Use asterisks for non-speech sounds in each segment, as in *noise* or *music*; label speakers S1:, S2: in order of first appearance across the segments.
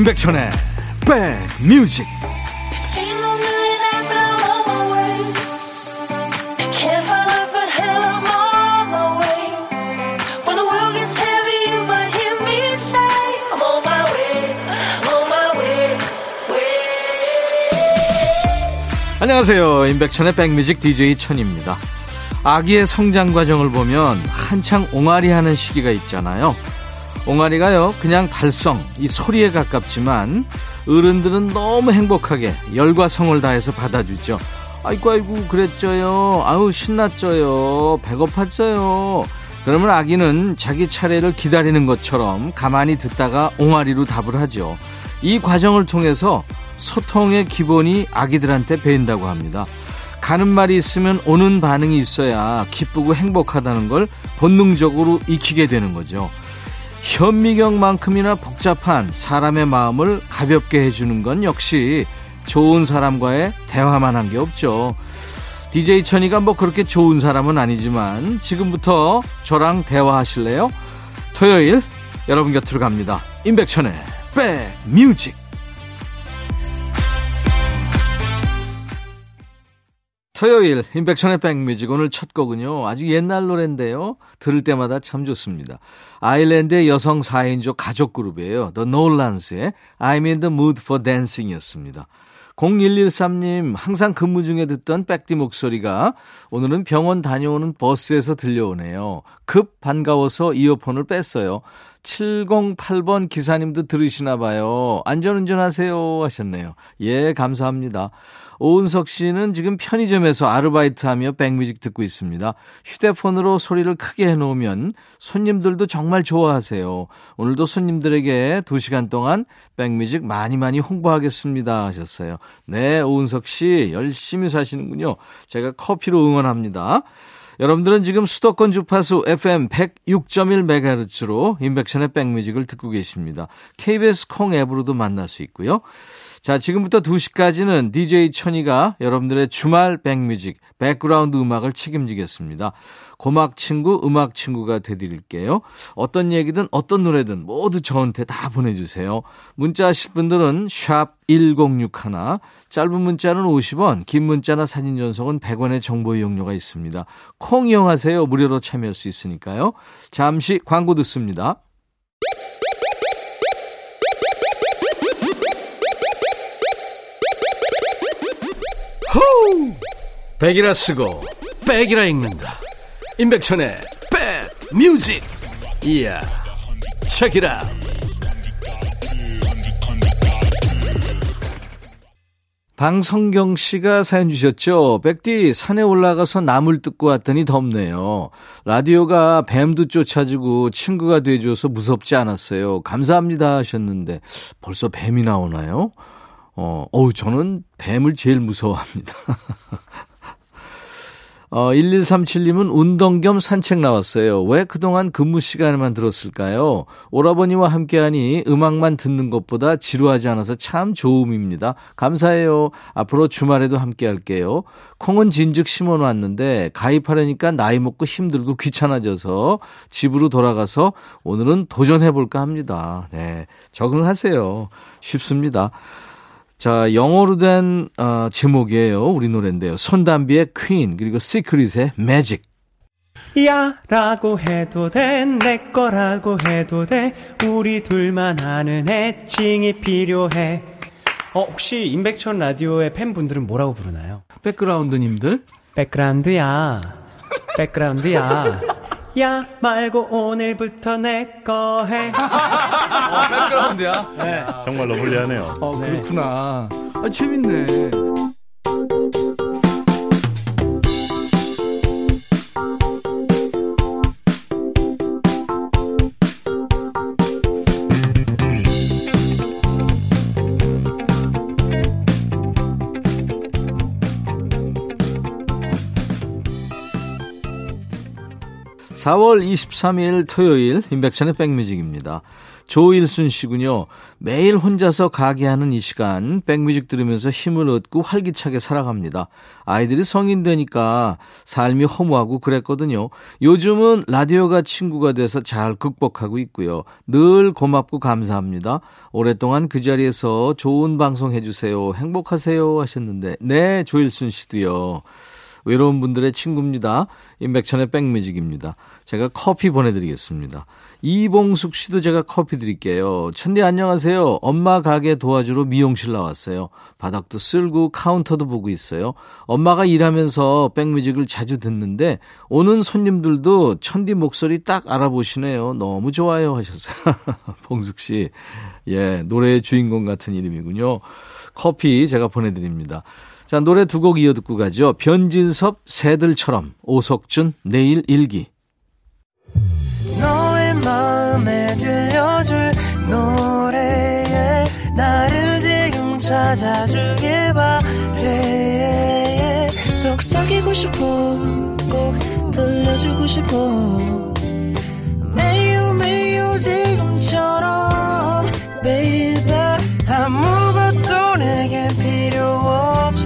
S1: 임백천의 백뮤직. 안녕하세요. 임백천의 백뮤직 DJ 천입니다. 아기의 성장 과정을 보면 한창 옹알이 하는 시기가 있잖아요 옹알이가요, 그냥 발성, 이 소리에 가깝지만 어른들은 너무 행복하게 열과 성을 다해서 받아주죠. 아이고, 아이고, 그랬죠요. 아우, 신났죠요. 배고팠죠요. 그러면 아기는 자기 차례를 기다리는 것처럼 가만히 듣다가 옹알이로 답을 하죠. 이 과정을 통해서 소통의 기본이 아기들한테 배인다고 합니다. 가는 말이 있으면 오는 반응이 있어야 기쁘고 행복하다는 걸 본능적으로 익히게 되는 거죠. 현미경만큼이나 복잡한 사람의 마음을 가볍게 해주는 건 역시 좋은 사람과의 대화만 한 게 없죠. DJ 천이가 뭐 그렇게 좋은 사람은 아니지만 지금부터 저랑 대화하실래요? 토요일 여러분 곁으로 갑니다. 임백천의 백뮤직 토요일 인백션의 백뮤직 오늘 첫 곡은요. 아주 옛날 노래인데요. 들을 때마다 참 좋습니다. 아일랜드의 여성 4인조 가족 그룹이에요. The Nolans의 I'm in the mood for dancing이었습니다. 0113님 항상 근무 중에 듣던 백디 목소리가 오늘은 병원 다녀오는 버스에서 들려오네요. 급 반가워서 이어폰을 뺐어요. 708번 기사님도 들으시나 봐요. 안전운전하세요 하셨네요. 예, 감사합니다. 오은석 씨는 지금 편의점에서 아르바이트하며 백뮤직 듣고 있습니다. 휴대폰으로 소리를 크게 해놓으면 손님들도 정말 좋아하세요. 오늘도 손님들에게 2시간 동안 백뮤직 많이 많이 홍보하겠습니다 하셨어요. 네, 오은석 씨 열심히 사시는군요. 제가 커피로 응원합니다. 여러분들은 지금 수도권 주파수 FM 106.1MHz로 인백션의 백뮤직을 듣고 계십니다. KBS 콩 앱으로도 만날 수 있고요. 자, 지금부터 2시까지는 DJ 천이가 여러분들의 주말 백뮤직, 백그라운드 음악을 책임지겠습니다. 고막 친구, 음악 친구가 되드릴게요. 어떤 얘기든 어떤 노래든 모두 저한테 다 보내주세요. 문자 하실 분들은 샵 1061, 짧은 문자는 50원, 긴 문자나 사진 전송은 100원의 정보 이용료가 있습니다. 콩 이용하세요. 무료로 참여할 수 있으니까요. 잠시 광고 듣습니다. 백이라 쓰고 백이라 읽는다. 임백천의 백 뮤직. 이야. 책이라. 방성경 씨가 사연 주셨죠. 백디 산에 올라가서 나물 뜯고 왔더니 덥네요. 라디오가 뱀도 쫓아주고 친구가 돼줘서 무섭지 않았어요. 감사합니다 하셨는데 벌써 뱀이 나오나요? 어, 어우, 저는 뱀을 제일 무서워합니다. *laughs* 어, 1137님은 운동 겸 산책 나왔어요. 왜 그동안 근무 시간에만 들었을까요? 오라버니와 함께하니 음악만 듣는 것보다 지루하지 않아서 참 좋음입니다. 감사해요. 앞으로 주말에도 함께 할게요. 콩은 진즉 심어놨는데 가입하려니까 나이 먹고 힘들고 귀찮아져서 집으로 돌아가서 오늘은 도전해볼까 합니다. 네. 적응하세요. 쉽습니다. 자, 영어로 된 어, 제목이에요. 우리 노래인데요. 손담비의 퀸 그리고 시크릿의 매직.
S2: 야 라고 해도 돼 내 거라고 해도 돼 우리 둘만 아는 애칭이 필요해 어 혹시 임백천 라디오의 팬분들은 뭐라고 부르나요?
S1: 백그라운드님들?
S2: 백그라운드야 백그라운드야 야 말고 오늘부터 내 거 해. *laughs*
S1: 어, 백그라운드야?
S3: 네. 정말 러블리하네요.
S1: 어, 그렇구나. 아, 재밌네. 4월 23일 토요일 인백천의 백뮤직입니다. 조일순 씨군요. 매일 혼자서 가게 하는 이 시간 백뮤직 들으면서 힘을 얻고 활기차게 살아갑니다. 아이들이 성인 되니까 삶이 허무하고 그랬거든요. 요즘은 라디오가 친구가 돼서 잘 극복하고 있고요. 늘 고맙고 감사합니다. 오랫동안 그 자리에서 좋은 방송 해주세요. 행복하세요 하셨는데 네 조일순 씨도요. 외로운 분들의 친구입니다. 임백천의 백뮤직입니다. 제가 커피 보내드리겠습니다. 이봉숙 씨도 제가 커피 드릴게요. 천디 안녕하세요. 엄마 가게 도와주러 미용실 나왔어요. 바닥도 쓸고 카운터도 보고 있어요. 엄마가 일하면서 백뮤직을 자주 듣는데 오는 손님들도 천디 목소리 딱 알아보시네요. 너무 좋아요 하셨어요. *laughs* 봉숙 씨. 예, 노래의 주인공 같은 이름이군요. 커피 제가 보내드립니다. 자, 노래 두 곡 이어 듣고 가죠. 변진섭, 새들처럼, 오석준, 내일 일기. 너의 마음에 들려줄 노래에 나를 지금 찾아주길 바래 속삭이고 싶어 꼭 들려주고 싶어 매우 매우 지금처럼 baby 아무것도 내게 필요 없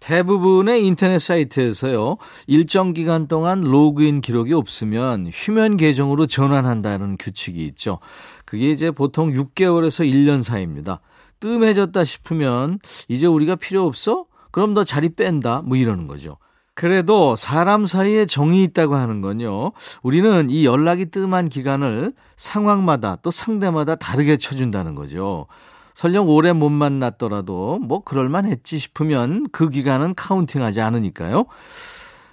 S1: 대부분의 인터넷 사이트에서요, 일정 기간 동안 로그인 기록이 없으면 휴면 계정으로 전환한다는 규칙이 있죠. 그게 이제 보통 6개월에서 1년 사이입니다. 뜸해졌다 싶으면 이제 우리가 필요 없어? 그럼 너 자리 뺀다. 뭐 이러는 거죠. 그래도 사람 사이에 정이 있다고 하는 건요. 우리는 이 연락이 뜸한 기간을 상황마다 또 상대마다 다르게 쳐준다는 거죠. 설령 오래 못 만났더라도 뭐 그럴만 했지 싶으면 그 기간은 카운팅하지 않으니까요.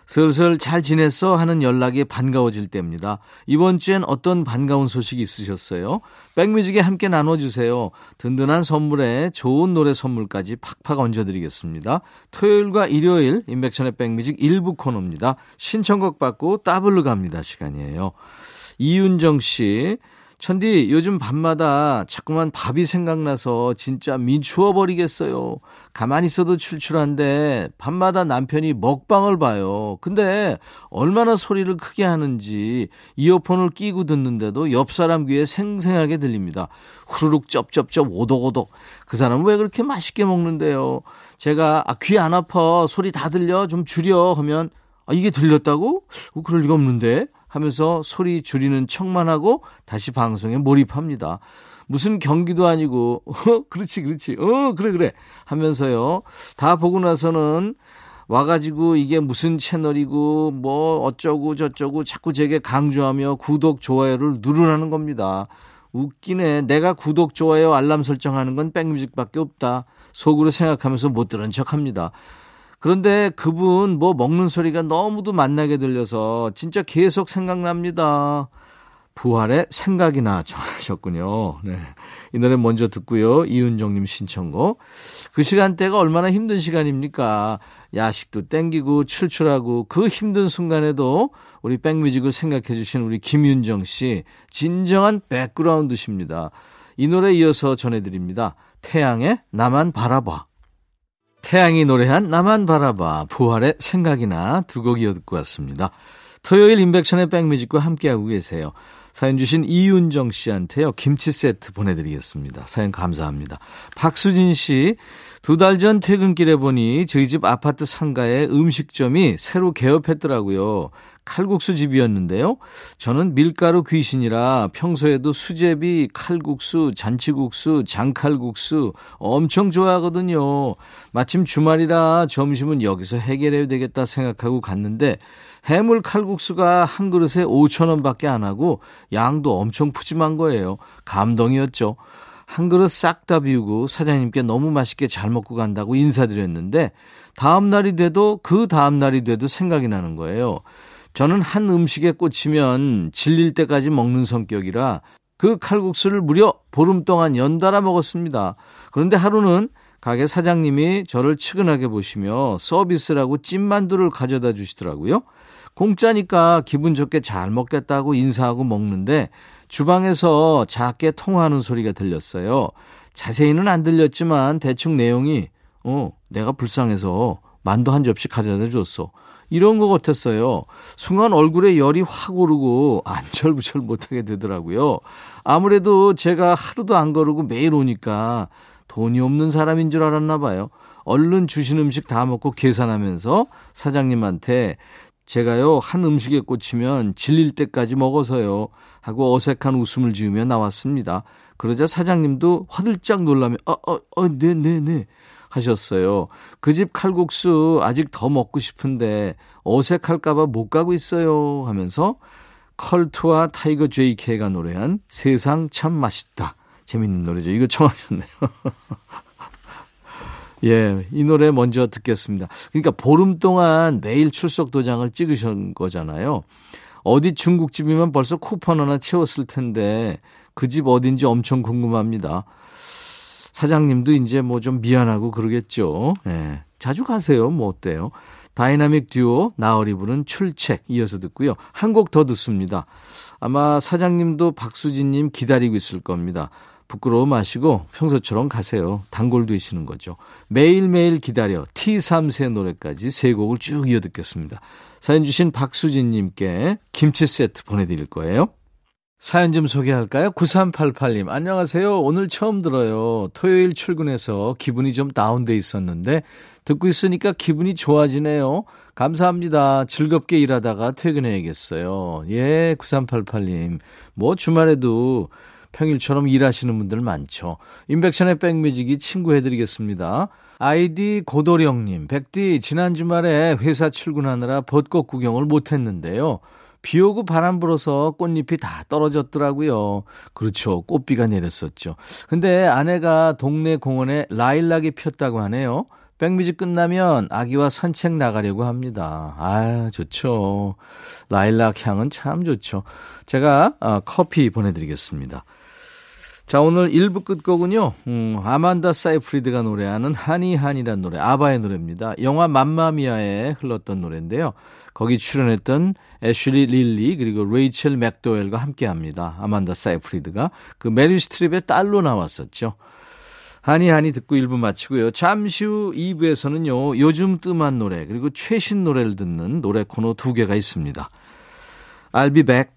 S1: 슬슬 잘 지냈어 하는 연락이 반가워질 때입니다. 이번 주엔 어떤 반가운 소식 있으셨어요? 백뮤직에 함께 나눠주세요. 든든한 선물에 좋은 노래 선물까지 팍팍 얹어드리겠습니다. 토요일과 일요일 인백천의 백뮤직 일부 코너입니다. 신청곡 받고 따블로 갑니다 시간이에요. 이윤정 씨 천디, 요즘 밤마다 자꾸만 밥이 생각나서 진짜 민추어 버리겠어요. 가만히 있어도 출출한데 밤마다 남편이 먹방을 봐요. 근데 얼마나 소리를 크게 하는지 이어폰을 끼고 듣는데도 옆 사람 귀에 생생하게 들립니다. 후루룩 쩝쩝쩝 오독오독. 그 사람은 왜 그렇게 맛있게 먹는데요? 제가 아, 귀 안 아파. 소리 다 들려. 좀 줄여. 하면 아, 이게 들렸다고? 어, 그럴 리가 없는데? 하면서 소리 줄이는 척만 하고 다시 방송에 몰입합니다. 무슨 경기도 아니고, *laughs* 어, 그렇지, 그렇지, 어, 그래, 그래. 하면서요. 다 보고 나서는 와가지고 이게 무슨 채널이고, 뭐, 어쩌고 저쩌고 자꾸 제게 강조하며 구독, 좋아요를 누르라는 겁니다. 웃기네. 내가 구독, 좋아요, 알람 설정하는 건 백뮤직밖에 없다. 속으로 생각하면서 못 들은 척 합니다. 그런데 그분 뭐 먹는 소리가 너무도 만나게 들려서 진짜 계속 생각납니다. 부활의 생각이나 정하셨군요. 네. 이 노래 먼저 듣고요. 이윤정님 신청곡. 그 시간대가 얼마나 힘든 시간입니까? 야식도 땡기고 출출하고 그 힘든 순간에도 우리 백뮤직을 생각해 주신 우리 김윤정 씨. 진정한 백그라운드십니다. 이 노래 이어서 전해드립니다. 태양의 나만 바라봐. 태양이 노래한 나만 바라봐 부활의 생각이나 두 곡 이어 듣고 왔습니다. 토요일 인백션의 백뮤직과 함께하고 계세요. 사연 주신 이윤정 씨한테요. 김치 세트 보내드리겠습니다. 사연 감사합니다. 박수진 씨, 두 달 전 퇴근길에 보니 저희 집 아파트 상가에 음식점이 새로 개업했더라고요. 칼국수 집이었는데요. 저는 밀가루 귀신이라 평소에도 수제비, 칼국수, 잔치국수, 장칼국수 엄청 좋아하거든요. 마침 주말이라 점심은 여기서 해결해야 되겠다 생각하고 갔는데 해물 칼국수가 한 그릇에 5천 원밖에 안 하고 양도 엄청 푸짐한 거예요. 감동이었죠. 한 그릇 싹 다 비우고 사장님께 너무 맛있게 잘 먹고 간다고 인사드렸는데 다음 날이 돼도 그 다음 날이 돼도 생각이 나는 거예요. 저는 한 음식에 꽂히면 질릴 때까지 먹는 성격이라 그 칼국수를 무려 보름 동안 연달아 먹었습니다. 그런데 하루는 가게 사장님이 저를 측은하게 보시며 서비스라고 찐만두를 가져다 주시더라고요. 공짜니까 기분 좋게 잘 먹겠다고 인사하고 먹는데 주방에서 작게 통화하는 소리가 들렸어요. 자세히는 안 들렸지만 대충 내용이 어, 내가 불쌍해서 만두 한 접시 가져다 줬어. 이런 것 같았어요. 순간 얼굴에 열이 확 오르고 안절부절 못하게 되더라고요. 아무래도 제가 하루도 안 거르고 매일 오니까 돈이 없는 사람인 줄 알았나 봐요. 얼른 주신 음식 다 먹고 계산하면서 사장님한테 제가요, 한 음식에 꽂히면 질릴 때까지 먹어서요. 하고 어색한 웃음을 지으며 나왔습니다. 그러자 사장님도 화들짝 놀라며, 어, 어, 어, 네 네네. 네, 네. 하셨어요. 그 집 칼국수 아직 더 먹고 싶은데 어색할까봐 못 가고 있어요. 하면서 컬투와 타이거 JK가 노래한 세상 참 맛있다. 재밌는 노래죠. 이거 청하셨네요. *laughs* 예, 이 노래 먼저 듣겠습니다. 그러니까 보름 동안 매일 출석 도장을 찍으신 거잖아요. 어디 중국집이면 벌써 쿠폰 하나 채웠을 텐데 그 집 어딘지 엄청 궁금합니다. 사장님도 이제 뭐 좀 미안하고 그러겠죠. 예. 자주 가세요. 뭐 어때요? 다이나믹 듀오 나얼이 부른 출첵 이어서 듣고요. 한 곡 더 듣습니다. 아마 사장님도 박수진님 기다리고 있을 겁니다. 부끄러워 마시고 평소처럼 가세요. 단골 되시는 거죠. 매일매일 기다려 T3세 노래까지 세 곡을 쭉 이어 듣겠습니다. 사연 주신 박수진님께 김치 세트 보내드릴 거예요. 사연 좀 소개할까요? 9388님, 안녕하세요. 오늘 처음 들어요. 토요일 출근해서 기분이 좀 다운돼 있었는데, 듣고 있으니까 기분이 좋아지네요. 감사합니다. 즐겁게 일하다가 퇴근해야겠어요. 예, 9388님. 뭐 주말에도 평일처럼 일하시는 분들 많죠. 인백션의 백뮤직이 친구해드리겠습니다. 아이디 고도령님, 백디, 지난 주말에 회사 출근하느라 벚꽃 구경을 못했는데요. 비 오고 바람 불어서 꽃잎이 다 떨어졌더라고요. 그렇죠. 꽃비가 내렸었죠. 근데 아내가 동네 공원에 라일락이 폈다고 하네요. 백뮤직 끝나면 아기와 산책 나가려고 합니다. 아, 좋죠. 라일락 향은 참 좋죠. 제가 어, 커피 보내드리겠습니다. 자, 오늘 1부 끝곡은요, 음, 아만다 사이프리드가 노래하는 하니하니란 노래, 아바의 노래입니다. 영화 맘마미아에 흘렀던 노래인데요. 거기 출연했던 애슐리 릴리, 그리고 레이첼 맥도웰과 함께 합니다. 아만다 사이프리드가. 그 메리 스트립의 딸로 나왔었죠. Honey Honey 듣고 1부 마치고요. 잠시 후 2부에서는요, 요즘 뜸한 노래, 그리고 최신 노래를 듣는 노래 코너 두 개가 있습니다. I'll be back.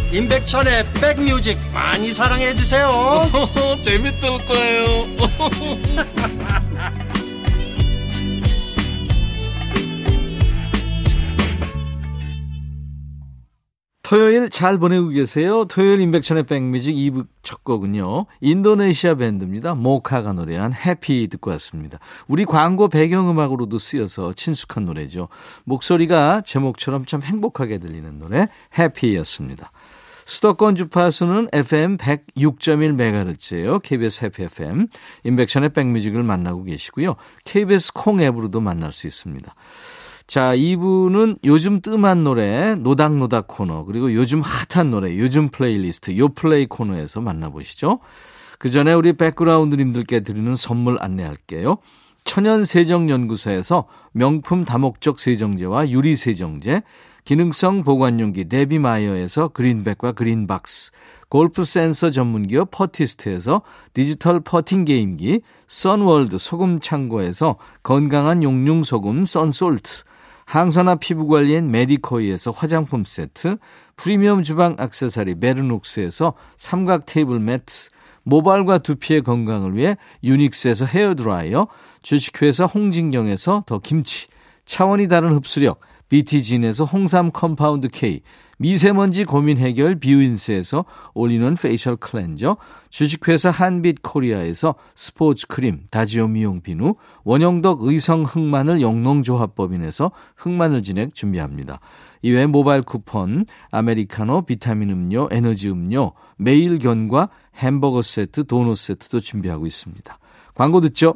S4: 임백천의 백뮤직 많이 사랑해 주세요. *laughs*
S3: 재밌을 거예요. *laughs*
S1: 토요일 잘 보내고 계세요. 토요일 임백천의 백뮤직 2부 첫 곡은요. 인도네시아 밴드입니다. 모카가 노래한 해피 듣고 왔습니다. 우리 광고 배경음악으로도 쓰여서 친숙한 노래죠. 목소리가 제목처럼 참 행복하게 들리는 노래 해피였습니다. 수도권 주파수는 FM 106.1MHz예요. KBS 해피 FM. 임백천의 백뮤직을 만나고 계시고요. KBS 콩 앱으로도 만날 수 있습니다. 자, 2부는 요즘 뜸한 노래, 노닥노닥 코너, 그리고 요즘 핫한 노래, 요즘 플레이리스트, 요 플레이 코너에서 만나보시죠. 그 전에 우리 백그라운드님들께 드리는 선물 안내할게요. 천연세정연구소에서 명품 다목적 세정제와 유리세정제, 기능성 보관용기 데비마이어에서 그린백과 그린박스, 골프 센서 전문기업 퍼티스트에서 디지털 퍼팅 게임기, 선월드 소금 창고에서 건강한 용융 소금 썬솔트, 항산화 피부 관리엔 메디코이에서 화장품 세트, 프리미엄 주방 악세사리 베르녹스에서 삼각 테이블 매트, 모발과 두피의 건강을 위해 유닉스에서 헤어 드라이어, 주식회사 홍진경에서 더 김치, 차원이 다른 흡수력, BT진에서 홍삼 compound K, 미세먼지 고민 해결 뷰인스에서 올리는 facial cleanser, 주식회사 한빛 코리아에서 스포츠 크림, 다지오 미용 비누, 원형덕 의성 흑마늘 영농조합법인에서 흑마늘 진액 준비합니다. 이외에 모바일 쿠폰, 아메리카노, 비타민 음료, 에너지 음료, 매일 견과 햄버거 세트, 도넛 세트도 준비하고 있습니다. 광고 듣죠?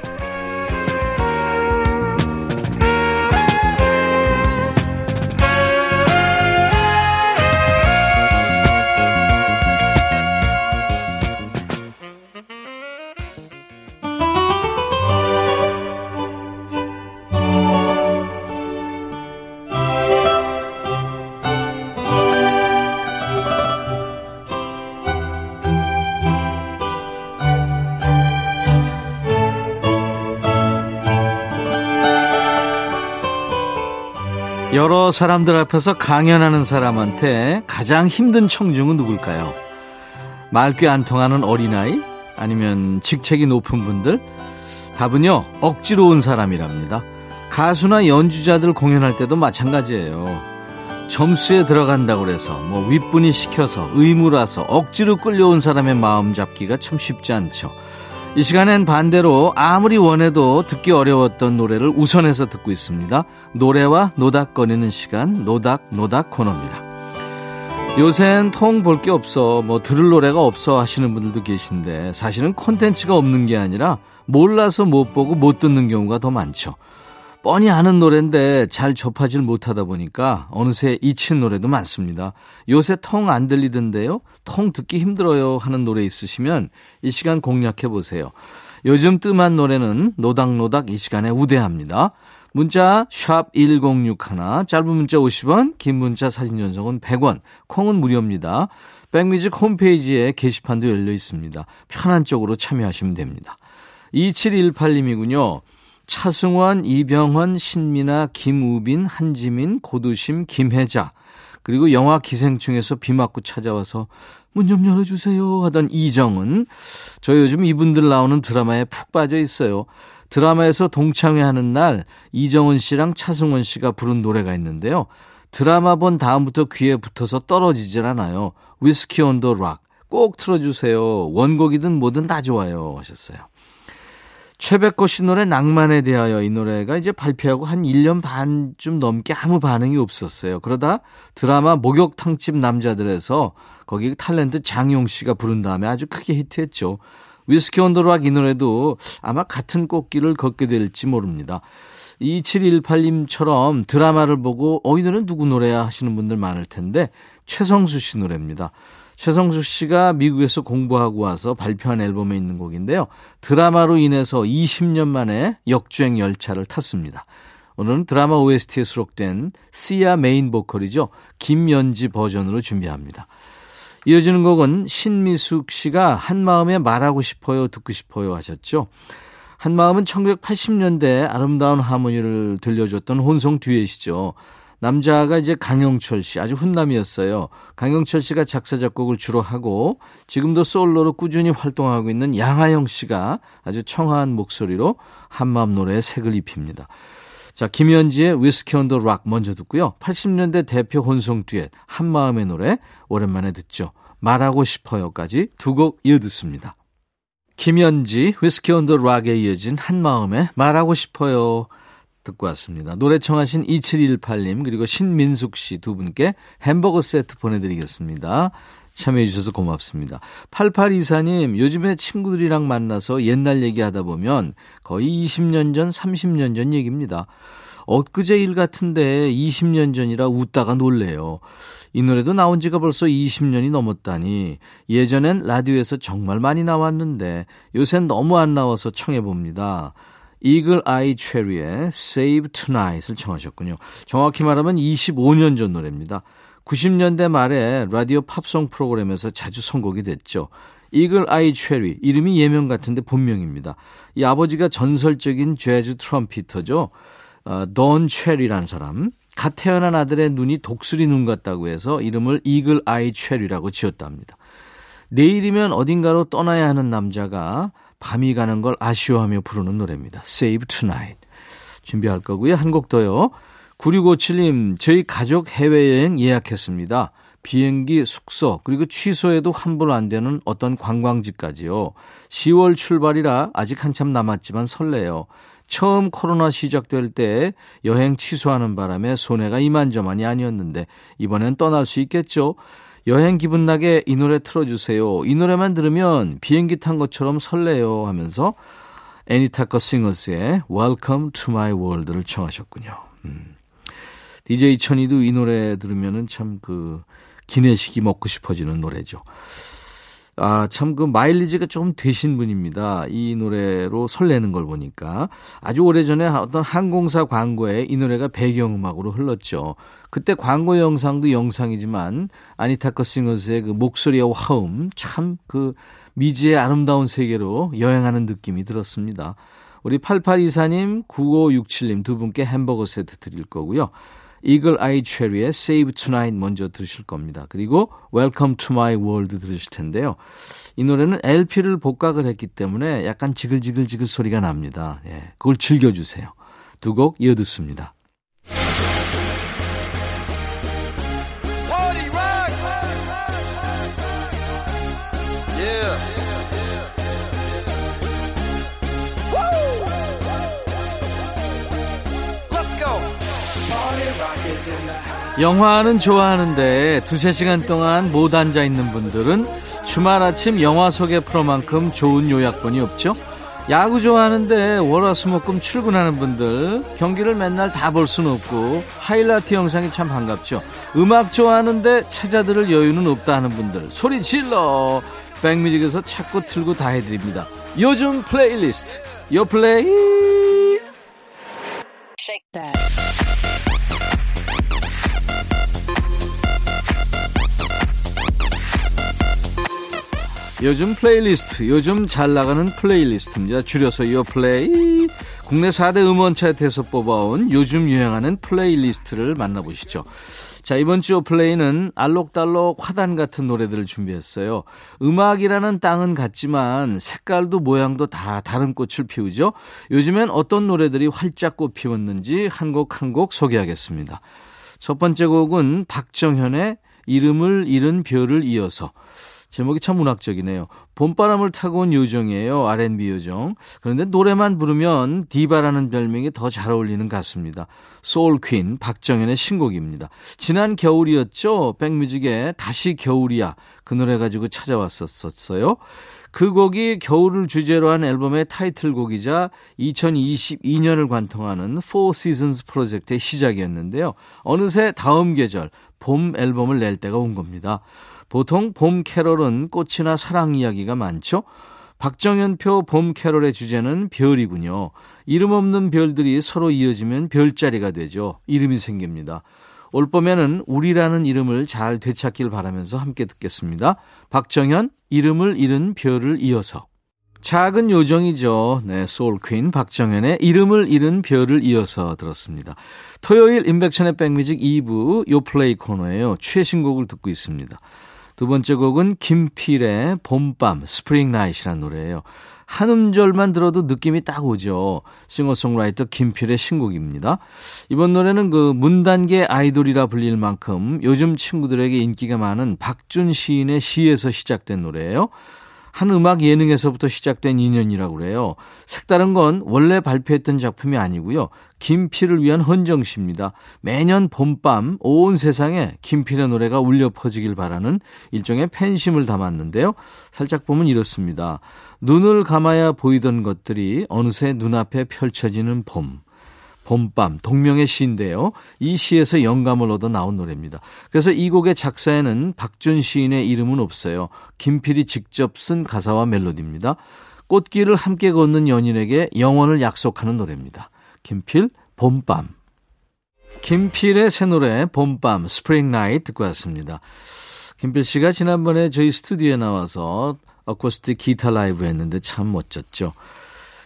S1: 여러 사람들 앞에서 강연하는 사람한테 가장 힘든 청중은 누굴까요? 말귀 안 통하는 어린아이? 아니면 직책이 높은 분들? 답은요, 억지로 온 사람이랍니다. 가수나 연주자들 공연할 때도 마찬가지예요. 점수에 들어간다고 그래서 뭐 윗분이 시켜서 의무라서 억지로 끌려온 사람의 마음 잡기가 참 쉽지 않죠. 이 시간엔 반대로 아무리 원해도 듣기 어려웠던 노래를 우선해서 듣고 있습니다. 노래와 노닥거리는 시간 노닥 노닥 코너입니다. 요샌 통 볼 게 없어 뭐 들을 노래가 없어 하시는 분들도 계신데 사실은 콘텐츠가 없는 게 아니라 몰라서 못 보고 못 듣는 경우가 더 많죠. 뻔히 아는 노래인데 잘 접하질 못하다 보니까 어느새 잊힌 노래도 많습니다. 요새 통 안 들리던데요? 통 듣기 힘들어요 하는 노래 있으시면 이 시간 공략해 보세요. 요즘 뜸한 노래는 노닥노닥 이 시간에 우대합니다. 문자 1061, 짧은 문자 50원, 긴 문자 사진 전송은 100원, 콩은 무료입니다. 백뮤직 홈페이지에 게시판도 열려 있습니다. 편한 쪽으로 참여하시면 됩니다. 2718님이군요. 차승원, 이병헌, 신민아, 김우빈, 한지민, 고두심, 김혜자 그리고 영화 기생충에서 비 맞고 찾아와서 문 좀 열어주세요 하던 이정은 저 요즘 이분들 나오는 드라마에 푹 빠져 있어요. 드라마에서 동창회 하는 날 이정은 씨랑 차승원 씨가 부른 노래가 있는데요. 드라마 본 다음부터 귀에 붙어서 떨어지질 않아요. 위스키 온 더 락. 꼭 틀어주세요. 원곡이든 뭐든 다 좋아요. 하셨어요. 최백호 씨 노래 낭만에 대하여 이 노래가 이제 발표하고 한 1년 반쯤 넘게 아무 반응이 없었어요. 그러다 드라마 목욕탕집 남자들에서 거기 탤런트 장용 씨가 부른 다음에 아주 크게 히트했죠. 위스키 온더락 이 노래도 아마 같은 꽃길을 걷게 될지 모릅니다. 2718님처럼 드라마를 보고 어, 이 노래는 누구 노래야 하시는 분들 많을 텐데 최성수 씨 노래입니다. 최성수 씨가 미국에서 공부하고 와서 발표한 앨범에 있는 곡인데요. 드라마로 인해서 20년 만에 역주행 열차를 탔습니다. 오늘은 드라마 OST에 수록된 시아 메인 보컬이죠. 김연지 버전으로 준비합니다. 이어지는 곡은 신미숙 씨가 한마음에 말하고 싶어요, 듣고 싶어요 하셨죠. 한마음은 1980년대 아름다운 하모니를 들려줬던 혼성 듀엣이죠. 남자가 이제 강영철 씨, 아주 훈남이었어요. 강영철 씨가 작사, 작곡을 주로 하고, 지금도 솔로로 꾸준히 활동하고 있는 양하영 씨가 아주 청아한 목소리로 한마음 노래에 색을 입힙니다. 자, 김현지의 위스키 온 더 락 먼저 듣고요. 80년대 대표 혼성 듀엣, 한마음의 노래, 오랜만에 듣죠. 말하고 싶어요까지 두 곡 이어 듣습니다. 김현지, 위스키 온 더 락에 이어진 한마음의 말하고 싶어요. 듣고 왔습니다. 노래 청하신 2718님 그리고 신민숙 씨 두 분께 햄버거 세트 보내드리겠습니다. 참여해 주셔서 고맙습니다. 8824님 요즘에 친구들이랑 만나서 옛날 얘기하다 보면 거의 20년 전 30년 전 얘기입니다. 엊그제 일 같은데 20년 전이라 웃다가 놀래요. 이 노래도 나온 지가 벌써 20년이 넘었다니 예전엔 라디오에서 정말 많이 나왔는데 요샌 너무 안 나와서 청해봅니다. 이글 아이 체리의 Save Tonight을 청하셨군요. 정확히 말하면 25년 전 노래입니다. 90년대 말에 라디오 팝송 프로그램에서 자주 선곡이 됐죠. 이글 아이 체리 이름이 예명 같은데 본명입니다. 이 아버지가 전설적인 재즈 트럼피터죠. 어, 돈 체리란 사람. 갓 태어난 아들의 눈이 독수리 눈 같다고 해서 이름을 이글 아이 체리라고 지었답니다. 내일이면 어딘가로 떠나야 하는 남자가 밤이 가는 걸 아쉬워하며 부르는 노래입니다. Save Tonight. 준비할 거고요. 한 곡 더요. 9657님, 저희 가족 해외여행 예약했습니다. 비행기, 숙소, 그리고 취소해도 환불 안 되는 어떤 관광지까지요. 10월 출발이라 아직 한참 남았지만 설레요. 처음 코로나 시작될 때 여행 취소하는 바람에 손해가 이만저만이 아니었는데 이번엔 떠날 수 있겠죠? 여행 기분 나게 이 노래 틀어주세요. 이 노래만 들으면 비행기 탄 것처럼 설레요 하면서 애니타커 싱어스의 Welcome to my world를 청하셨군요. 음. DJ 천이도 이 노래 들으면은 참그 기내식이 먹고 싶어지는 노래죠. 아, 참 그 마일리지가 좀 되신 분입니다. 이 노래로 설레는 걸 보니까. 아주 오래전에 어떤 항공사 광고에 이 노래가 배경음악으로 흘렀죠. 그때 광고 영상도 영상이지만 아니타커 싱어스의 그 목소리와 화음 참 그 미지의 아름다운 세계로 여행하는 느낌이 들었습니다. 우리 8824님, 9567님 두 분께 햄버거 세트 드릴 거고요. 이글 아이 체리의 Save Tonight 먼저 들으실 겁니다. 그리고 Welcome to My World 들으실 텐데요. 이 노래는 LP를 복각을 했기 때문에 약간 지글지글지글 소리가 납니다. 예, 그걸 즐겨주세요. 두 곡 이어 듣습니다. 영화는 좋아하는데 두세 시간 동안 못 앉아 있는 분들은 주말 아침 영화 소개 프로만큼 좋은 요약본이 없죠? 야구 좋아하는데 월화수목금 출근하는 분들 경기를 맨날 다 볼 수는 없고 하이라이트 영상이 참 반갑죠. 음악 좋아하는데 찾아 들을 여유는 없다 하는 분들 소리 질러 백뮤직에서 찾고 틀고 다 해드립니다. 요즘 플레이리스트 요 플레이 요즘 플레이리스트, 요즘 잘 나가는 playlist입니다. 줄여서 요 플레이. 국내 4대 음원 차트에서 뽑아온 요즘 유행하는 playlist를 만나보시죠. 자, 이번 주 플레이는 알록달록 화단 같은 노래들을 준비했어요. 음악이라는 땅은 같지만 색깔도 모양도 다 다른 꽃을 피우죠. 요즘엔 어떤 노래들이 활짝 꽃 피웠는지 한 곡 한 곡 소개하겠습니다. 첫 번째 곡은 박정현의 이름을 잃은 별을 이어서 제목이 참 문학적이네요. 봄바람을 타고 온 요정이에요. R&B 요정. 그런데 노래만 부르면 디바라는 별명이 더 잘 어울리는 가수입니다. 소울 퀸 박정현의 신곡입니다. 지난 겨울이었죠. 백뮤직에 다시 겨울이야. 그 노래 가지고 찾아왔었어요. 그 곡이 겨울을 주제로 한 앨범의 타이틀곡이자 2022년을 관통하는 Four Seasons 프로젝트의 시작이었는데요. 어느새 다음 계절 봄 앨범을 낼 때가 온 겁니다. 보통 봄 캐롤은 꽃이나 사랑 이야기가 많죠. 박정현표 봄 캐롤의 주제는 별이군요. 이름 없는 별들이 서로 이어지면 별자리가 되죠. 이름이 생깁니다. 올 봄에는 우리라는 이름을 잘 되찾길 바라면서 함께 듣겠습니다. 박정현 이름을 잃은 별을 이어서 작은 요정이죠. 네, 소울퀸 박정현의 이름을 잃은 별을 이어서 들었습니다. 토요일 임백천의 백뮤직 2부 요플레이 코너예요. 최신곡을 듣고 있습니다. 두 번째 곡은 김필의 봄밤, Spring Night이라는 노래예요. 한 음절만 들어도 느낌이 딱 오죠. 싱어송라이터 김필의 신곡입니다. 이번 노래는 그 문단계 아이돌이라 불릴 만큼 요즘 친구들에게 인기가 많은 박준 시인의 시에서 시작된 노래예요. 한 음악 예능에서부터 시작된 인연이라고 그래요. 색다른 건 원래 발표했던 작품이 아니고요. 김필을 위한 헌정시입니다. 매년 봄밤 온 세상에 김필의 노래가 울려 퍼지길 바라는 일종의 팬심을 담았는데요. 살짝 보면 이렇습니다. 눈을 감아야 보이던 것들이 어느새 눈앞에 펼쳐지는 봄. 봄밤 동명의 시인데요. 이 시에서 영감을 얻어 나온 노래입니다. 그래서 이 곡의 작사에는 박준 시인의 이름은 없어요. 김필이 직접 쓴 가사와 멜로디입니다. 꽃길을 함께 걷는 연인에게 영원을 약속하는 노래입니다. 김필 봄밤 김필의 새 노래 봄밤 Spring Night 듣고 왔습니다. 김필 씨가 지난번에 저희 스튜디오에 나와서 어쿠스틱 기타 라이브 했는데 참 멋졌죠.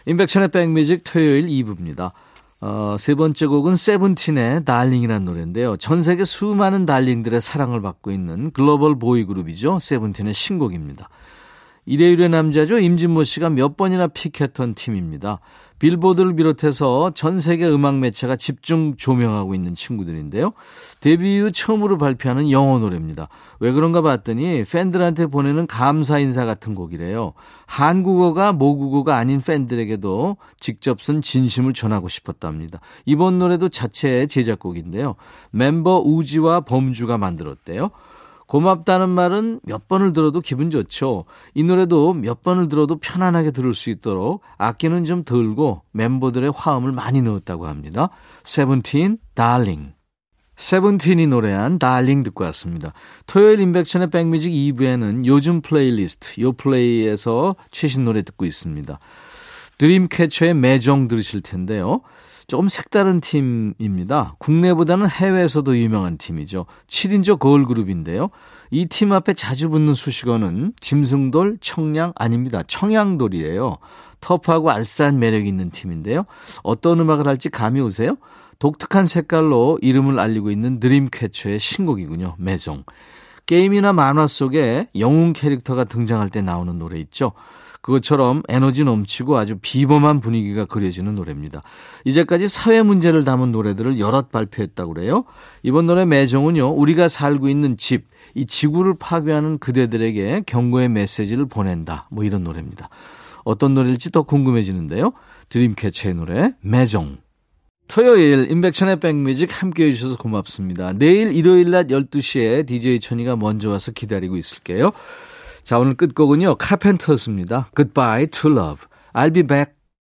S1: 임백천의 백뮤직 토요일 2부입니다. 어, 세 번째 곡은 세븐틴의 Darling이라는 노래인데요. 전 세계 수많은 darling들의 사랑을 받고 있는 글로벌 보이 그룹이죠. 세븐틴의 신곡입니다. 이대율의 남자죠. 임진모 씨가 몇 번이나 픽했던 팀입니다. 빌보드를 비롯해서 전 세계 음악 매체가 집중 조명하고 있는 친구들인데요. 데뷔 이후 처음으로 발표하는 영어 노래입니다. 왜 그런가 봤더니 팬들한테 보내는 감사 인사 같은 곡이래요. 한국어가 모국어가 아닌 팬들에게도 직접 쓴 진심을 전하고 싶었답니다. 이번 노래도 자체의 제작곡인데요. 멤버 우지와 범주가 만들었대요. 고맙다는 말은 몇 번을 들어도 기분 좋죠. 이 노래도 몇 번을 들어도 편안하게 들을 수 있도록 악기는 좀 덜고 멤버들의 화음을 많이 넣었다고 합니다. 세븐틴, Darling. 세븐틴이 노래한 Darling 듣고 왔습니다. 토요일 임백천의 백뮤직 2부에는 요즘 플레이리스트, 요플레이에서 최신 노래 듣고 있습니다. 드림캐쳐의 Maison 들으실 텐데요. 조금 색다른 팀입니다. 국내보다는 해외에서도 유명한 팀이죠. 7인조 걸그룹인데요. 이 팀 앞에 자주 붙는 수식어는 짐승돌, 청량 아닙니다. 청양돌이에요. 터프하고 알싸한 매력이 있는 팀인데요. 어떤 음악을 할지 감이 오세요? 독특한 색깔로 이름을 알리고 있는 드림캐쳐의 신곡이군요. 매정. 게임이나 만화 속에 영웅 캐릭터가 등장할 때 나오는 노래 있죠. 그것처럼 에너지 넘치고 아주 비범한 분위기가 그려지는 노래입니다. 이제까지 사회 문제를 담은 노래들을 여럿 발표했다고 그래요. 이번 노래 매정은요. 우리가 살고 있는 집, 이 지구를 파괴하는 그대들에게 경고의 메시지를 보낸다. 뭐 이런 노래입니다. 어떤 노래일지 더 궁금해지는데요. 드림캐쳐의 노래 매정. 토요일 인백션의 백뮤직 함께해 주셔서 고맙습니다. 내일 일요일 낮 12시에 DJ 천이가 먼저 와서 기다리고 있을게요. 자, 오늘 끝곡은요. 카펜터스입니다. Goodbye to Love. I'll be back.